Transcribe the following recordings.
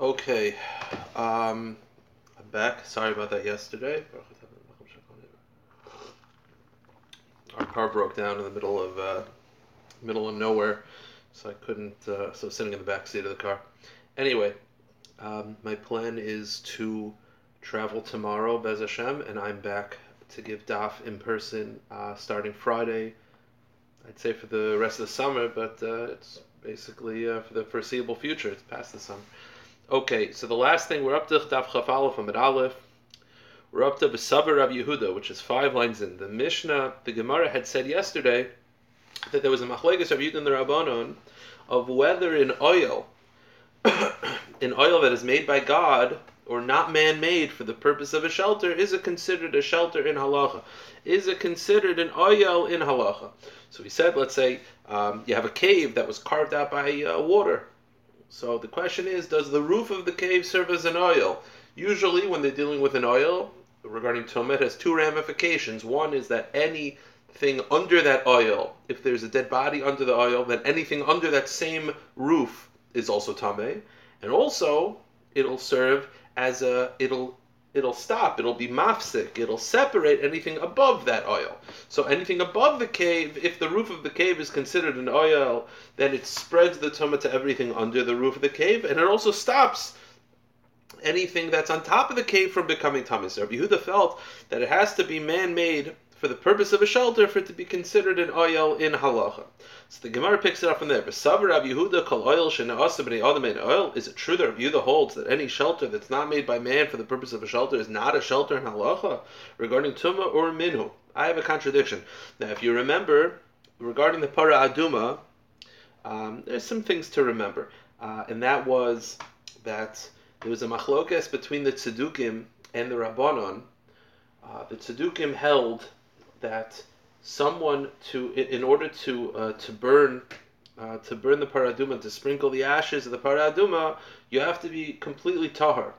Okay, um, I'm back. Sorry about that yesterday. Our car broke down in the middle of uh, middle of nowhere, so I couldn't. Uh, so sitting in the back seat of the car. Anyway, um, my plan is to travel tomorrow, Bez Hashem, and I'm back to give DAF in person uh, starting Friday. I'd say for the rest of the summer, but uh, it's basically uh, for the foreseeable future. It's past the summer. Okay, so the last thing we're up to Daf Chaf Amid Aleph. We're up to Besavar Rav Yehuda, which is five lines in. The Mishnah, the Gemara had said yesterday that there was a Machlegas Rav Yehuda in the Rabbanon of whether in oil, in oil that is made by God or not man-made for the purpose of a shelter, is it considered a shelter in halacha? Is it considered an oil in halacha? So we said, let's say um, you have a cave that was carved out by uh, water so the question is, does the roof of the cave serve as an oil? Usually, when they're dealing with an oil, regarding tumah, it has two ramifications. One is that anything under that oil, if there's a dead body under the oil, then anything under that same roof is also tameh, and also it'll serve as a it'll it'll stop, it'll be mafsik, it'll separate anything above that oil. So anything above the cave, if the roof of the cave is considered an oil, then it spreads the tumah to everything under the roof of the cave, and it also stops anything that's on top of the cave from becoming tamis. So Yehuda felt that it has to be man-made for the purpose of a shelter for it to be considered an oil in halacha. So the Gemara picks it up from there. B'savar Rabbi Yehuda kol oil shene'asa b'nei adam in oil. Is it true that Yehuda holds that any shelter that's not made by man for the purpose of a shelter is not a shelter in halacha regarding tuma or minhu? I have a contradiction. Now, if you remember, regarding the para aduma, um, there's some things to remember, uh, and that was that there was a machlokes between the tzedukim and the rabbanon. Uh, the tzedukim held that someone to in order to uh, to burn uh, to burn the paraduma to sprinkle the ashes of the paraduma you have to be completely tahar.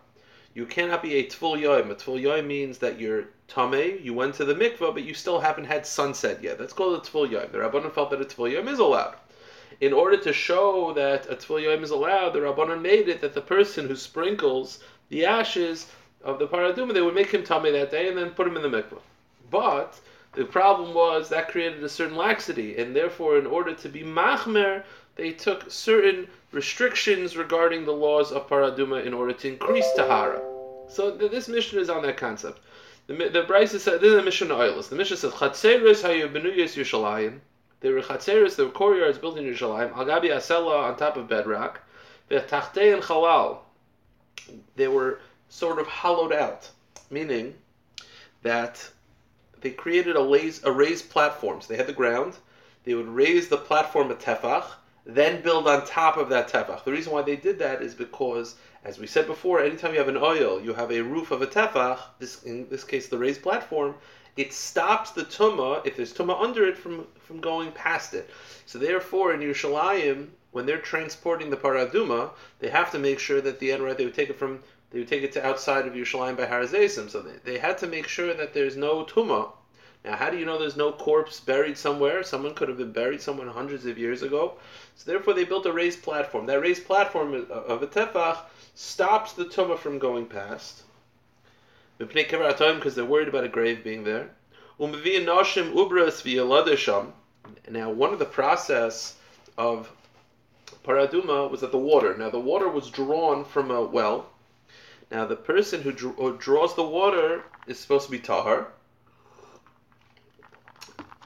You cannot be a tful yoim a tful yoim means that you're tame you went to the mikvah but you still haven't had sunset yet. That's called a tful yoim the rabbanon felt that a tful yoim is allowed. In order to show that a tful yoim is allowed the rabbanon made it that the person who sprinkles the ashes of the paraduma they would make him tame that day and then put him in the mikvah. But the problem was that created a certain laxity, and therefore, in order to be machmer, they took certain restrictions regarding the laws of paraduma in order to increase tahara. So this mission is on that concept. The, the Bryce said this is a mission oilus. The mission says chatzeres hayu benuyas Yerushalayim. There were chatzeres, there were courtyards built in Yerushalayim. Al asela on top of bedrock. The and chalal. They were sort of hollowed out, meaning that they created a, raised, a raised platform. So they had the ground. They would raise the platform a tefach, then build on top of that tefach. The reason why they did that is because, as we said before, anytime you have an oil, you have a roof of a tefach. This, in this case, the raised platform. It stops the tumah if there's tumah under it from from going past it. So therefore, in Yerushalayim, when they're transporting the paraduma, they have to make sure that the end right they would take it from they would take it to outside of Yerushalayim by Har Hazeisim. So they, they had to make sure that there's no tuma. Now, how do you know there's no corpse buried somewhere? Someone could have been buried somewhere hundreds of years ago. So therefore, they built a raised platform. That raised platform uh, of a tefach stops the tuma from going past. Because they're worried about a grave being there. Now, one of the process of paraduma was that the water. Now, the water was drawn from a well now, the person who, who draws the water is supposed to be tahar,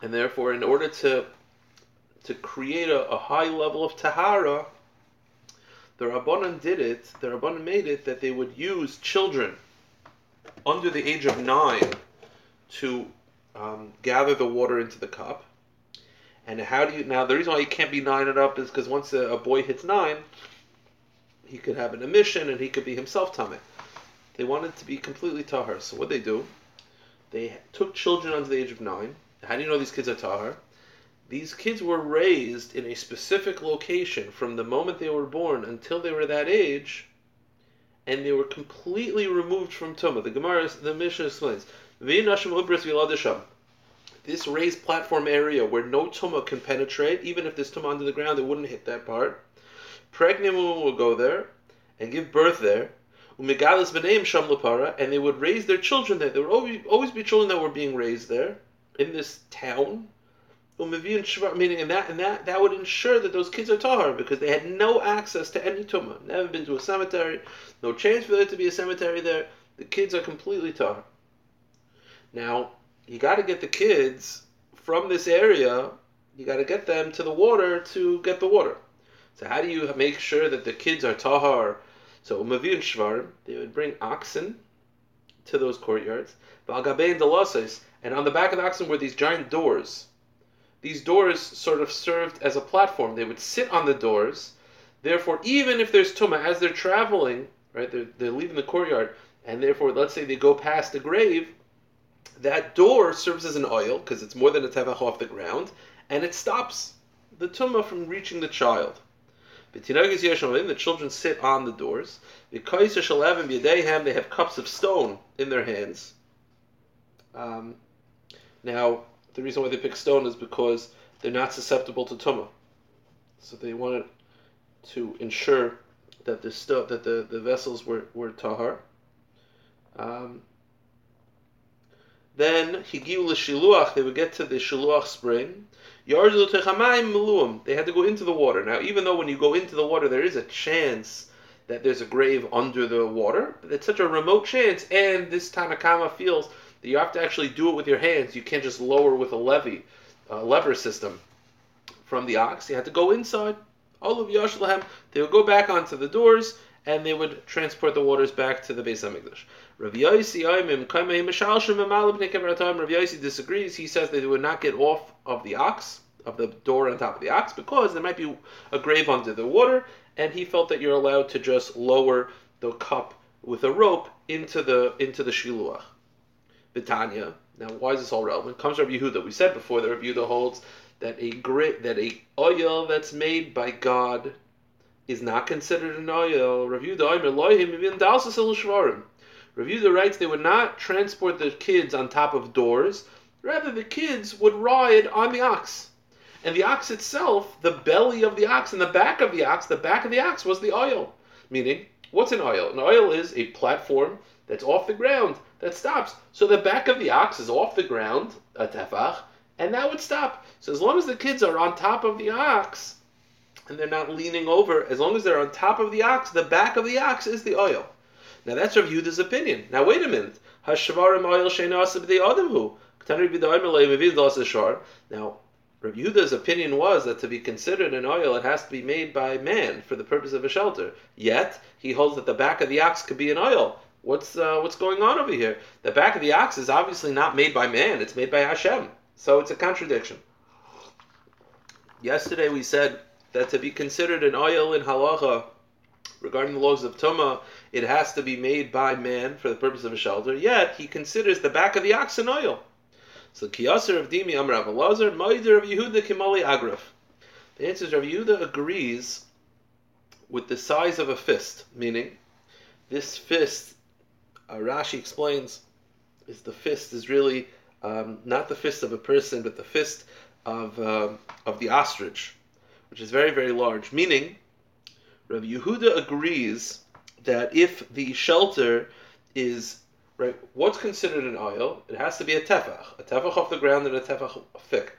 and therefore, in order to to create a, a high level of tahara, the rabbanon did it. The rabbanon made it that they would use children under the age of nine to um, gather the water into the cup. And how do you now? The reason why you can't be nine and up is because once a, a, boy hits nine, he could have an emission and he could be himself tummy. They wanted to be completely tahar. So what they do? They took children under the age of nine. How do you know these kids are tahar? These kids were raised in a specific location from the moment they were born until they were that age, and they were completely removed from tumah. The Gemara, the Mishnah explains, this raised platform area where no tumah can penetrate, even if there's tumah under the ground, it wouldn't hit that part. Pregnant women will go there, and give birth there. Umegalis b'neim sham lepara, and they would raise their children there. There would always, always be children that were being raised there in this town. Meaning and that and that that would ensure that those kids are tahar because they had no access to any tumah, never been to a cemetery, no chance for there to be a cemetery there. The kids are completely tahar. Now you got to get the kids from this area. You got to get them to the water to get the water. So how do you make sure that the kids are tahar? So umavir shvar, they would bring oxen to those courtyards. And on the back of the oxen were these giant doors. These doors sort of served as a platform. They would sit on the doors. Therefore, even if there's tuma as they're traveling, right, they're, they're leaving the courtyard, and therefore, let's say they go past the grave, that door serves as an oil because it's more than a tefach off the ground, and it stops the tumah from reaching the child. The children sit on the doors. They have cups of stone in their hands. Um, now, the reason why they pick stone is because they're not susceptible to tumah. So they wanted to ensure that the that the, the vessels were, were tahar. Um, then Higiu l'shiluach, they would get to the shiluach spring. They had to go into the water. Now, even though when you go into the water, there is a chance that there's a grave under the water, but it's such a remote chance, and this Tanakama feels that you have to actually do it with your hands. You can't just lower with a levy, a lever system from the ox. You had to go inside. All of Yashlehem, they would go back onto the doors, and they would transport the waters back to the Beis Hamikdash. Rav Rav Yossi disagrees. He says that they would not get off of the ox, of the door on top of the ox, because there might be a grave under the water, and he felt that you're allowed to just lower the cup with a rope into the into the shiluach. Vitanya. Now, why is this all relevant? Comes Rabbi Yehuda. We said before that Rabbi Yehuda holds that a grit that a oil that's made by God is not considered an oil. Rabbi Yehuda Yehuda writes they would not transport the kids on top of doors. Rather, the kids would ride on the ox. And the ox itself, the belly of the ox and the back of the ox, the back of the ox was the oil. Meaning, what's an oil? An oil is a platform that's off the ground that stops. So the back of the ox is off the ground, a tefach, and that would stop. So as long as the kids are on top of the ox and they're not leaning over, as long as they're on top of the ox, the back of the ox is the oil. Now that's Rav Yehuda's opinion. Now wait a minute. Hashvarim oil she'nasib the adamhu. Now, Rav Yehuda's opinion was that to be considered an oil, it has to be made by man for the purpose of a shelter. Yet he holds that the back of the ox could be an oil. What's uh, what's going on over here? The back of the ox is obviously not made by man; it's made by Hashem. So it's a contradiction. Yesterday we said that to be considered an oil in halacha regarding the laws of Tuma, it has to be made by man for the purpose of a shelter. Yet he considers the back of the oxen oil. So Kiyaser of Dimi Amrav Elazar, Maider of Yehuda Kimali Agraf. The answer is Rav Yehuda agrees with the size of a fist, meaning this fist, uh, Rashi explains, is the fist is really um, not the fist of a person, but the fist of uh, of the ostrich, which is very very large. Meaning, Rav Yehuda agrees that if the shelter is right, what's considered an oil? It has to be a tefach, a tefach off the ground and a tefach thick.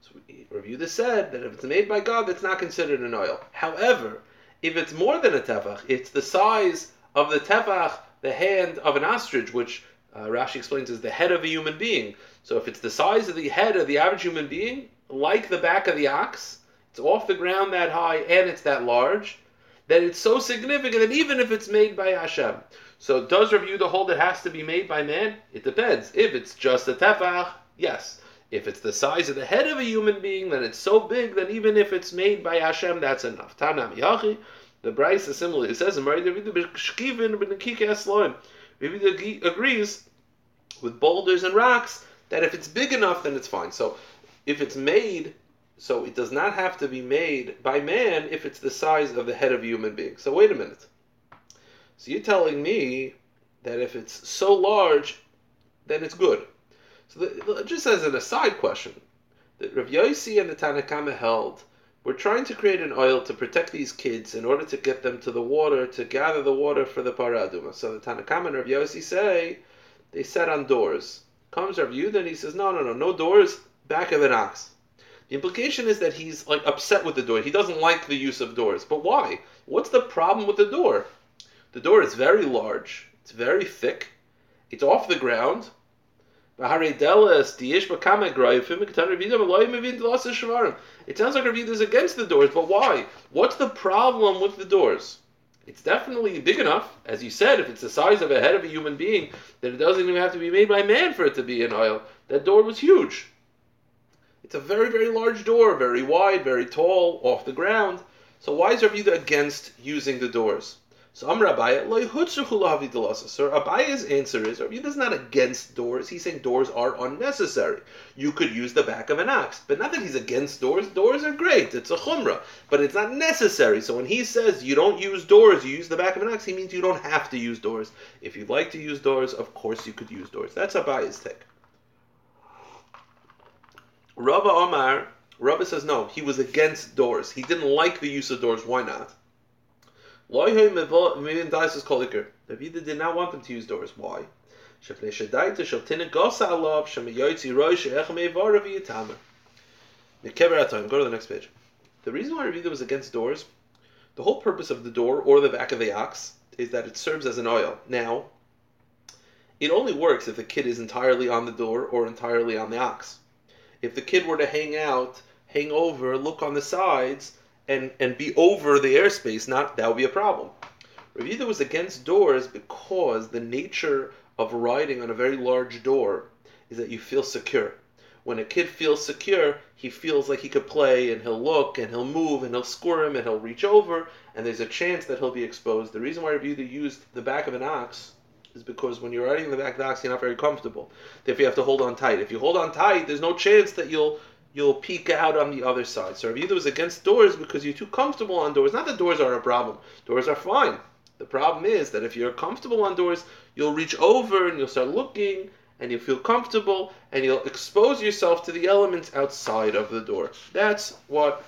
So Rav Yehuda said that if it's made by God, it's not considered an oil. However, if it's more than a tefach, it's the size of the tefach, the hand of an ostrich, which uh, Rashi explains is the head of a human being. So if it's the size of the head of the average human being, like the back of the ox, it's off the ground that high and it's that large, then it's so significant that even if it's made by Hashem. So does Rav Yehuda hold it has to be made by man? It depends. If it's just a tefach, yes. If it's the size of the head of a human being, then it's so big that even if it's made by Hashem, that's enough. Tanam Yachi, the Bryce is similar. It says in Rav Yehuda agrees with boulders and rocks that if it's big enough, then it's fine. So if it's made so it does not have to be made by man if it's the size of the head of a human being. So wait a minute. So you're telling me that if it's so large, then it's good. So the, just as an aside question, that Rav Yossi and the Tanakama held we're trying to create an oil to protect these kids in order to get them to the water, to gather the water for the paraduma. So the Tanakama and Rav Yossi say they set on doors. Comes Rav Yudah and he says, no, no, no, no doors, back of an ox. The implication is that he's like upset with the door. He doesn't like the use of doors. But why? What's the problem with the door? The door is very large. It's very thick. It's off the ground. It sounds like Rav is against the doors, but why? What's the problem with the doors? It's definitely big enough, as you said, if it's the size of a head of a human being, that it doesn't even have to be made by man for it to be an oil. That door was huge. It's a very, very large door, very wide, very tall, off the ground. So why is Rav against using the doors? So Amr Abaye, So Abaye's answer is, Rav is not against doors. He's saying doors are unnecessary. You could use the back of an ox, but not that he's against doors. Doors are great. It's a chumrah, but it's not necessary. So when he says you don't use doors, you use the back of an ox, he means you don't have to use doors. If you'd like to use doors, of course you could use doors. That's Abaye's take. Rava Omar, Rava says no, he was against doors. He didn't like the use of doors. Why not? Ravida did not want them to use doors. Why? Go to the next page. The reason why Ravida was against doors, the whole purpose of the door or the back of the ox is that it serves as an oil. Now, it only works if the kid is entirely on the door or entirely on the ox if the kid were to hang out, hang over, look on the sides, and, and be over the airspace, not that would be a problem. Ravida was against doors because the nature of riding on a very large door is that you feel secure. When a kid feels secure, he feels like he could play and he'll look and he'll move and he'll squirm and he'll reach over and there's a chance that he'll be exposed. The reason why Ravida used the back of an ox is because when you're riding in the back of the ox, you're not very comfortable. Therefore, you have to hold on tight. If you hold on tight, there's no chance that you'll you'll peek out on the other side. So Rav was against doors because you're too comfortable on doors. Not that doors are a problem. Doors are fine. The problem is that if you're comfortable on doors, you'll reach over and you'll start looking and you'll feel comfortable and you'll expose yourself to the elements outside of the door. That's what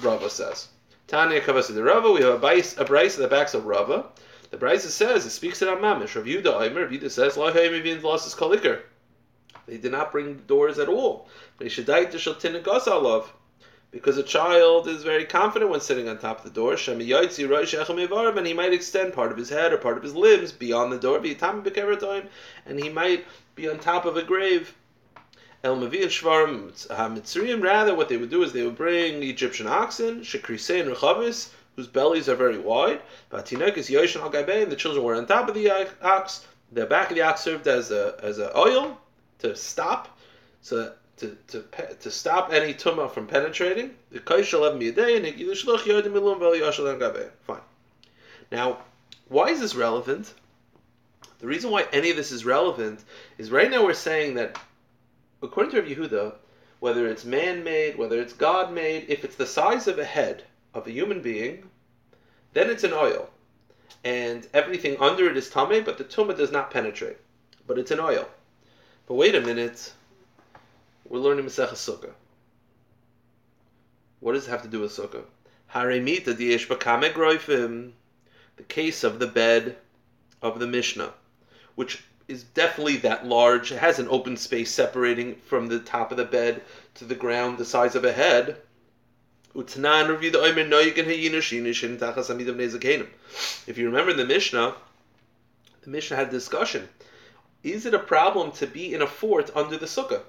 Rava says. Tanya Kavasa the Rava, we have a bryce, a bryce at the backs of Rava. The Brisa says, it speaks to that mamish. Rav Yudah Omer, Rav Yudah says, lost kalikar. They did not bring doors at all. They should die to shaltin Because a child is very confident when sitting on top of the door. And he might extend part of his head or part of his limbs beyond the door. And he might be on top of a grave. El Mavi Shvarim rather, what they would do is they would bring Egyptian oxen, Shekrisein Rechavis, whose bellies are very wide. But is Yoshan al and the children were on top of the ox. The back of the ox served as a as a oil to stop, so to to to stop any tumah from penetrating. The Fine. Now, why is this relevant? The reason why any of this is relevant is right now we're saying that, according to Rav Yehuda, whether it's man-made, whether it's God-made, if it's the size of a head, of a human being, then it's an oil. And everything under it is tame, but the tumah does not penetrate. But it's an oil. But wait a minute. We're learning Masechah Sukkah. What does it have to do with Sukkah? Haremita bakame The case of the bed of the Mishnah, which is definitely that large. It has an open space separating from the top of the bed to the ground, the size of a head. If you remember the Mishnah, the Mishnah had a discussion. Is it a problem to be in a fort under the sukkah?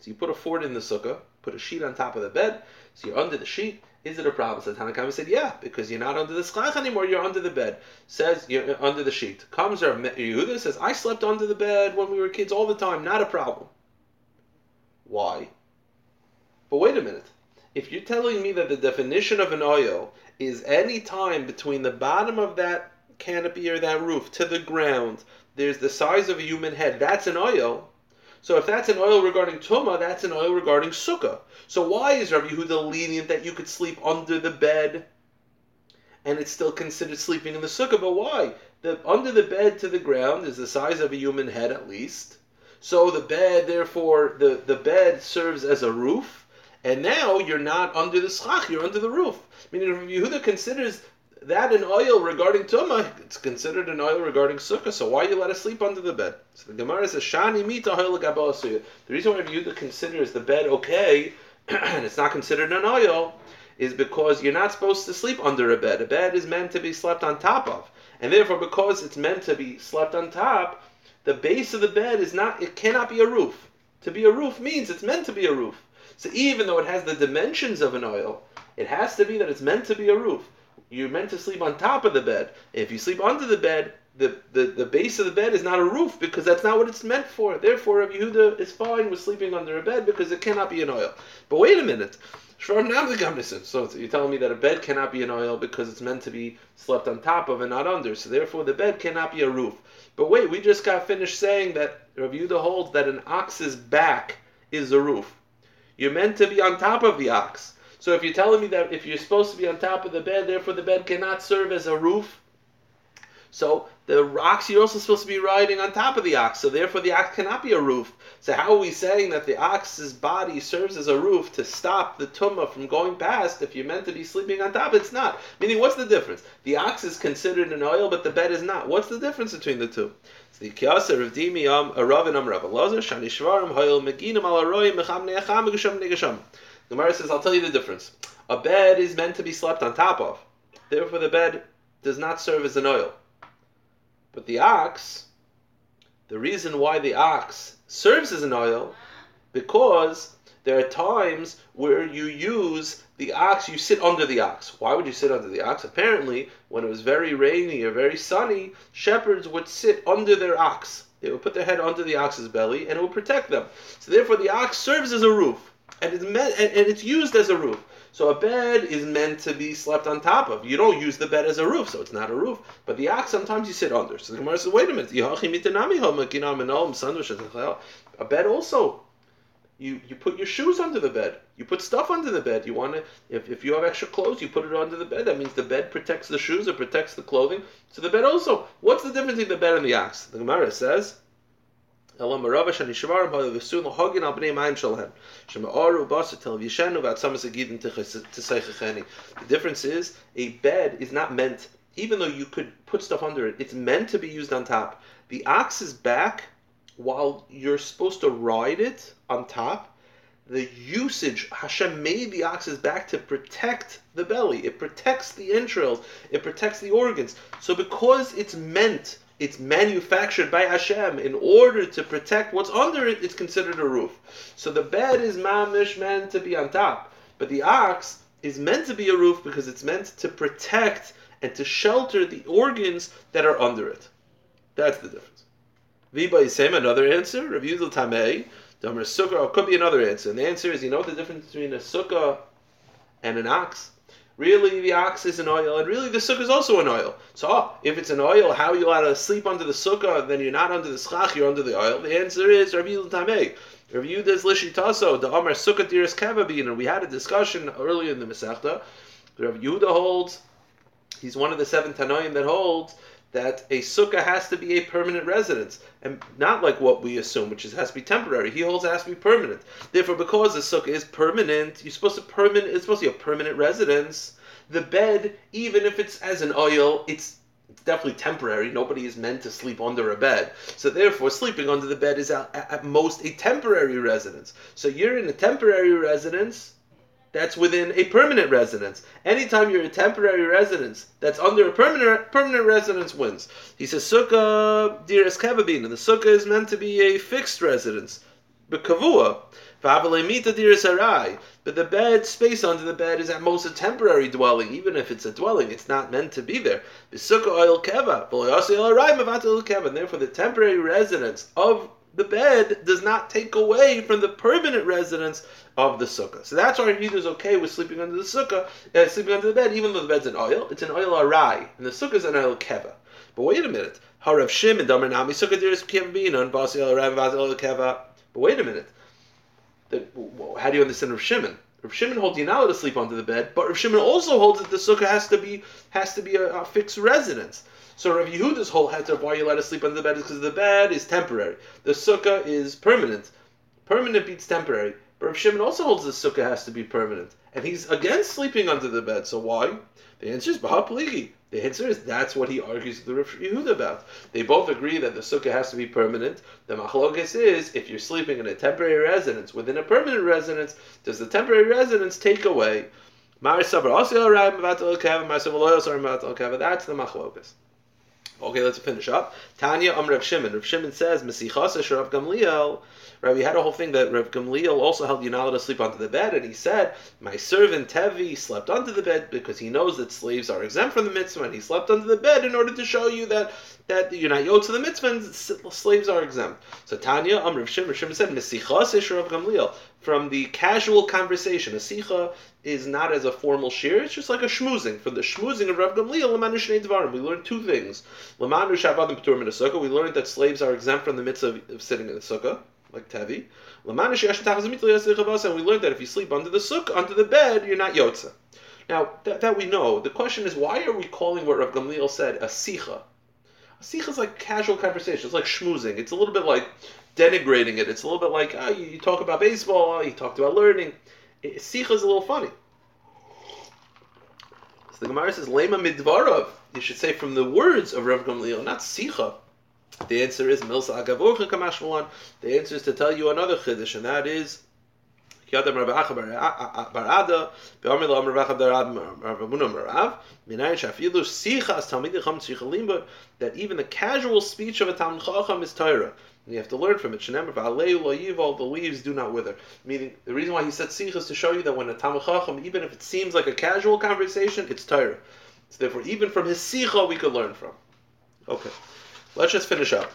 So you put a fort in the sukkah, put a sheet on top of the bed, so you're under the sheet. Is it a problem? So Tanakama said, yeah, because you're not under the schach anymore, you're under the bed. Says you're uh, under the sheet. Comes Yehuda says, I slept under the bed when we were kids all the time, not a problem. Why? But wait a minute if you're telling me that the definition of an oil is any time between the bottom of that canopy or that roof to the ground, there's the size of a human head, that's an oil. So if that's an oil regarding Tuma, that's an oil regarding Sukkah. So why is Rabbi Yehuda lenient that you could sleep under the bed and it's still considered sleeping in the Sukkah? But why? The under the bed to the ground is the size of a human head at least. So the bed, therefore, the, the bed serves as a roof and now you're not under the schach, you're under the roof. Meaning, if Yehuda considers that an oil regarding Tumah, it's considered an oil regarding Sukkah, so why you let us sleep under the bed? So the Gemara says, Shani mita The reason why Yehuda considers the bed okay, and it's not considered an oil, is because you're not supposed to sleep under a bed. A bed is meant to be slept on top of. And therefore, because it's meant to be slept on top, the base of the bed is not, it cannot be a roof. To be a roof means it's meant to be a roof. So even though it has the dimensions of an oil, it has to be that it's meant to be a roof. You're meant to sleep on top of the bed. If you sleep under the bed, the, the, the base of the bed is not a roof because that's not what it's meant for. Therefore, Rabbi Yehuda is fine with sleeping under a bed because it cannot be an oil. But wait a minute. So you're telling me that a bed cannot be an oil because it's meant to be slept on top of and not under. So therefore, the bed cannot be a roof. But wait, we just got finished saying that Rabbi Yehuda holds that an ox's back is a roof. You're meant to be on top of the ox. So if you're telling me that if you're supposed to be on top of the bed, therefore the bed cannot serve as a roof, so the ox you're also supposed to be riding on top of the ox, so therefore the ox cannot be a roof. So how are we saying that the ox's body serves as a roof to stop the tumah from going past if you're meant to be sleeping on top? It's not. Meaning, what's the difference? The ox is considered an oil, but the bed is not. What's the difference between the two? The kiyasa of dimi am aravin am rav um, lazar shani shvarim hoyel meginim al aroyim mecham neacham megasham negasham. Gemara says, I'll tell you the difference. A bed is meant to be slept on top of. Therefore, the bed does not serve as an oil. But the ox, the reason why the ox serves as an oil, because there are times where you use the ox, you sit under the ox. Why would you sit under the ox? Apparently, when it was very rainy or very sunny, shepherds would sit under their ox. They would put their head under the ox's belly and it would protect them. So therefore the ox serves as a roof and it's and, it's used as a roof. So a bed is meant to be slept on top of. You don't use the bed as a roof, so it's not a roof. But the ox sometimes you sit under. So the Gemara says, wait a minute, a bed also. You you put your shoes under the bed. You put stuff under the bed. You want to if, if you have extra clothes, you put it under the bed. That means the bed protects the shoes, it protects the clothing. So the bed also. What's the difference between the bed and the ox? The Gemara says the difference is a bed is not meant, even though you could put stuff under it, it's meant to be used on top. The ox's back, while you're supposed to ride it on top, the usage, Hashem made the ox's back to protect the belly. It protects the entrails. It protects the organs. So because it's meant it's manufactured by Hashem in order to protect what's under it, it's considered a roof. So the bed is mamish meant to be on top, but the ox is meant to be a roof because it's meant to protect and to shelter the organs that are under it. That's the difference. Viba Yisem, another answer. Review. Damer Sukkah, could be another answer. And the answer is you know the difference between a sukkah and an ox? Really, the ox is an oil, and really the sukkah is also an oil. So, oh, if it's an oil, how are you allowed to sleep under the sukkah? Then you're not under the schach, you're under the oil. The answer is Rabbi Tamei. Rabbi Yudas Lishitaso, the Amar Sukkah Diras Kavabin, and we had a discussion earlier in the Masechta. Rabbi Yehuda holds, he's one of the seven Tanoim that holds that a sukkah has to be a permanent residence, and not like what we assume, which is has to be temporary. He holds it has to be permanent. Therefore, because the sukkah is permanent, you're supposed to permanent. It's supposed to be a permanent residence. The bed, even if it's as an oil, it's it's definitely temporary. Nobody is meant to sleep under a bed. So therefore, sleeping under the bed is at, at most a temporary residence. So you're in a temporary residence that's within a permanent residence. Anytime you're a temporary residence that's under a permanent permanent residence wins. He says sukkah diras kavabin, and the sukkah is meant to be a fixed residence. But Bekavua. But the bed space under the bed is at most a temporary dwelling, even if it's a dwelling, it's not meant to be there. oil keva, and therefore the temporary residence of the bed does not take away from the permanent residence of the sukkah. So that's why Yehuda is okay with sleeping under the sukkah, uh, sleeping under the bed, even though the bed's an oil. It's an oil arai, and the sukkah is an oil keva. But wait a minute. Harav Shimon, Damar Nami, sukkah basi el rav el keva. But wait a minute. The, how do you understand Rav Shimon? Rav Shimon holds you now to sleep under the bed, but Rav Shimon also holds that the sukkah has to be has to be a, a fixed residence. So Rav Yehuda's whole of why you let us sleep under the bed is because the bed is temporary. The sukkah is permanent. Permanent beats temporary. But Rav Shimon also holds the sukkah has to be permanent, and he's against sleeping under the bed. So why? The answer is Bahapligi. The answer is that's what he argues with the Rav Yehuda about. They both agree that the sukkah has to be permanent. The machlokes is if you're sleeping in a temporary residence within a permanent residence, does the temporary residence take away? That's the machlokes. Okay, let's finish up. Tanya Am Rav Shimon. Rav Shimon says, Mesichas Rav Gamliel. Right, we had a whole thing that Rav Gamliel also held allowed to sleep onto the bed, and he said, My servant Tevi slept onto the bed because he knows that slaves are exempt from the mitzvah, and he slept under the bed in order to show you that that you're not to the mitzvah and slaves are exempt. So Tanya, Am Rav Shimon, Rav Shimon said, Mesichas Rav Gamliel. From the casual conversation, a sicha is not as a formal shir, it's just like a shmoozing. From the shmoozing of Rav Gamliel, Lamanu Shnei Dvarim, we learned two things. Lamanu Shavadim P'tur Min we learned that slaves are exempt from the mitzvah of, sitting in the sukkah, like Tevi. And we learned that if you sleep under the sukkah, under the bed, you're not yotza. Now, that, that we know, the question is, why are we calling what Rav Gamliel said a sicha? A sicha is like casual conversation. It's like schmoozing. It's a little bit like denigrating it. It's a little bit like oh, you, talk about baseball, you talked about learning. Sicha is a little funny. So the Gemara says, Lema midvarav. You should say from the words of Rav Gamliel, not sicha. The answer is milsa agavorcha kamashmalan. The answer is to tell you another chiddush, and that is Yadam Rav Acha Bar Ada, Lo Rav Acha Bar Rav Minayin Shafilu Talmid Tzricha Limba, that even the casual speech of a Talmid Chacham is Torah. And you have to learn from it. Lo Yivol, the leaves do not wither. Meaning, the reason why he said Sichas is to show you that when a Talmid Chacham, even if it seems like a casual conversation, it's Torah. So therefore, even from his Sicha, we could learn from. Okay, let's just finish up.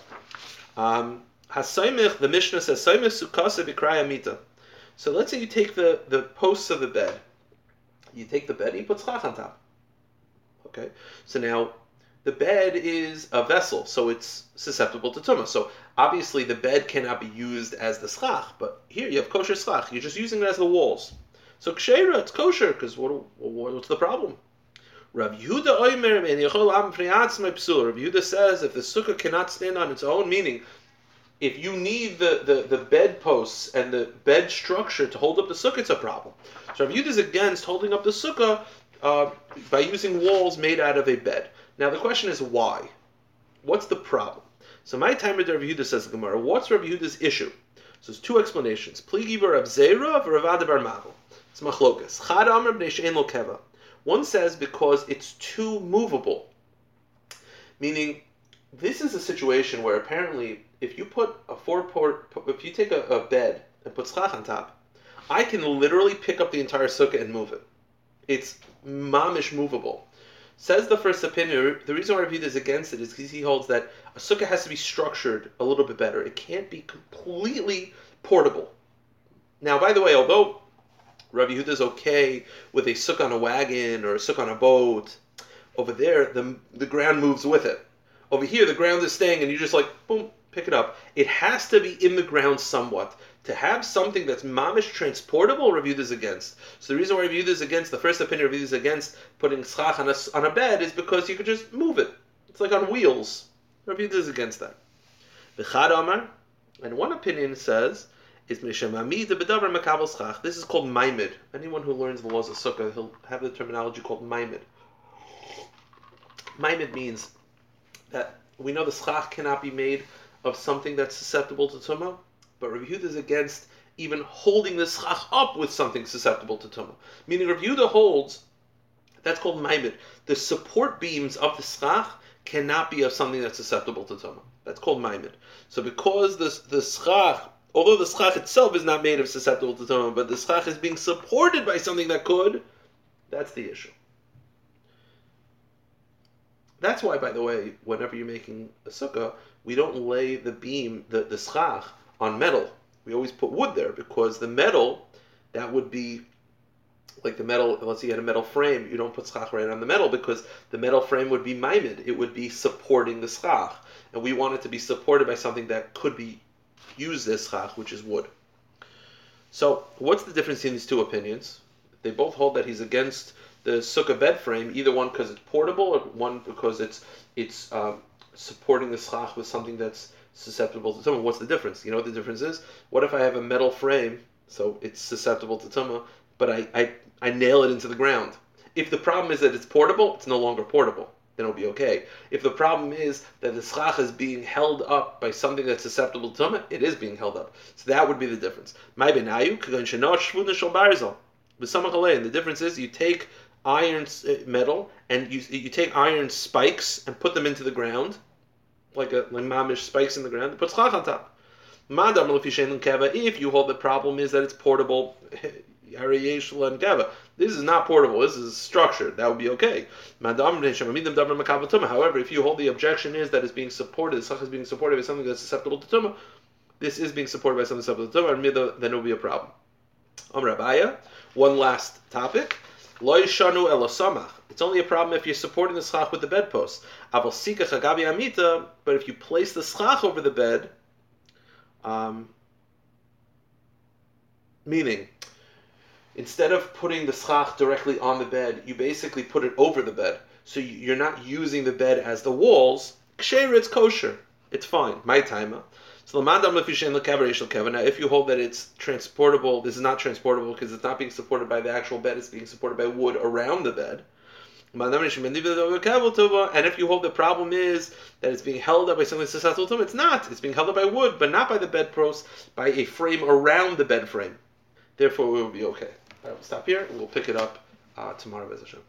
Um, the Mishnah says, Saimich Sukkasa B'Kraya Mita. So let's say you take the, the posts of the bed. You take the bed and you put schach on top. Okay? So now the bed is a vessel, so it's susceptible to tumah. So obviously the bed cannot be used as the schach, but here you have kosher schach. You're just using it as the walls. So kshera, it's kosher, because what, what's the problem? Rav Yehuda Oimer and Yechol Am Rav Yehuda says if the sukkah cannot stand on its own, meaning if you need the, the, the bed posts and the bed structure to hold up the sukkah, it's a problem. So Rav is against holding up the sukkah uh, by using walls made out of a bed. Now the question is why? What's the problem? So my time with Rav Yehuda says Gemara, what's Rav Yehuda's issue? So there's two explanations. Pligi Rav Zera Rav Bar Mavel. It's machlokas. Chad Amr Keva. One says because it's too movable. Meaning, this is a situation where apparently if you put a four port, if you take a, a bed and put schach on top, I can literally pick up the entire sukkah and move it. It's mamish movable. Says the first opinion, the reason why Rav is against it is because he holds that a sukkah has to be structured a little bit better. It can't be completely portable. Now, by the way, although Rav is okay with a sukkah on a wagon or a sukkah on a boat, over there the the ground moves with it. Over here, the ground is staying, and you're just like boom, pick it up. It has to be in the ground somewhat. To have something that's mamish transportable, reviewed is against. So the reason why reviewed is against, the first opinion reviewed is against putting schach on a, on a bed is because you could just move it. It's like on wheels. Reviewed is against that. The Chad Amar, and one opinion says, is Mishamami the Bedavar Makabal Schach. This is called Maimid. Anyone who learns the laws of Sukkah, he'll have the terminology called Maimid. Maimid means that we know the schach cannot be made of something that's susceptible to tumah, but Rabbi Yehuda is against even holding the schach up with something susceptible to tumah. Meaning Rabbi Yehuda holds that's called maimid. The support beams of the schach cannot be of something that's susceptible to tumah. That's called maimid. So because the the schach, although the schach itself is not made of susceptible to tumah, but the schach is being supported by something that could, that's the issue. That's why, by the way, whenever you're making a sukkah, we don't lay the beam, the, the schach, on metal. We always put wood there because the metal, that would be like the metal, let's say you had a metal frame, you don't put schach right on the metal because the metal frame would be maimid. It would be supporting the schach. And we want it to be supported by something that could be used as schach, which is wood. So, what's the difference in these two opinions? They both hold that he's against the sukkah bed frame, either one because it's portable or one because it's it's um, supporting the schach with something that's susceptible to someone. What's the difference? You know what the difference is? What if I have a metal frame so it's susceptible to tuma, but I, I, I nail it into the ground. If the problem is that it's portable, it's no longer portable. Then it'll be okay. If the problem is that the schach is being held up by something that's susceptible to tuma, it is being held up. So that would be the difference. My benayu and the difference is you take iron uh, metal and you you take iron spikes and put them into the ground, like a like mamish spikes in the ground, and put schach on top. If you hold the problem is that it's portable, and keva. this is not portable. This is structured. That would be okay. However, if you hold the objection is that it's being supported, the schach is being supported by something that's susceptible to tumah, this is being supported by something susceptible to tumah, then it will be a problem. One last topic. It's only a problem if you're supporting the schach with the bedpost. Aval sika chagabi amita. But if you place the schach over the bed, um, meaning, instead of putting the schach directly on the bed, you basically put it over the bed. So you're not using the bed as the walls. Ksher, it's kosher. It's fine. My timer. So now, if you hold that it's transportable, this is not transportable because it's not being supported by the actual bed; it's being supported by wood around the bed. And if you hold the problem is that it's being held up by something it's not. It's being held up by wood, but not by the bedpost, by a frame around the bed frame. Therefore, we will be okay. Right, we'll stop here we'll pick it up uh, tomorrow, Hashem.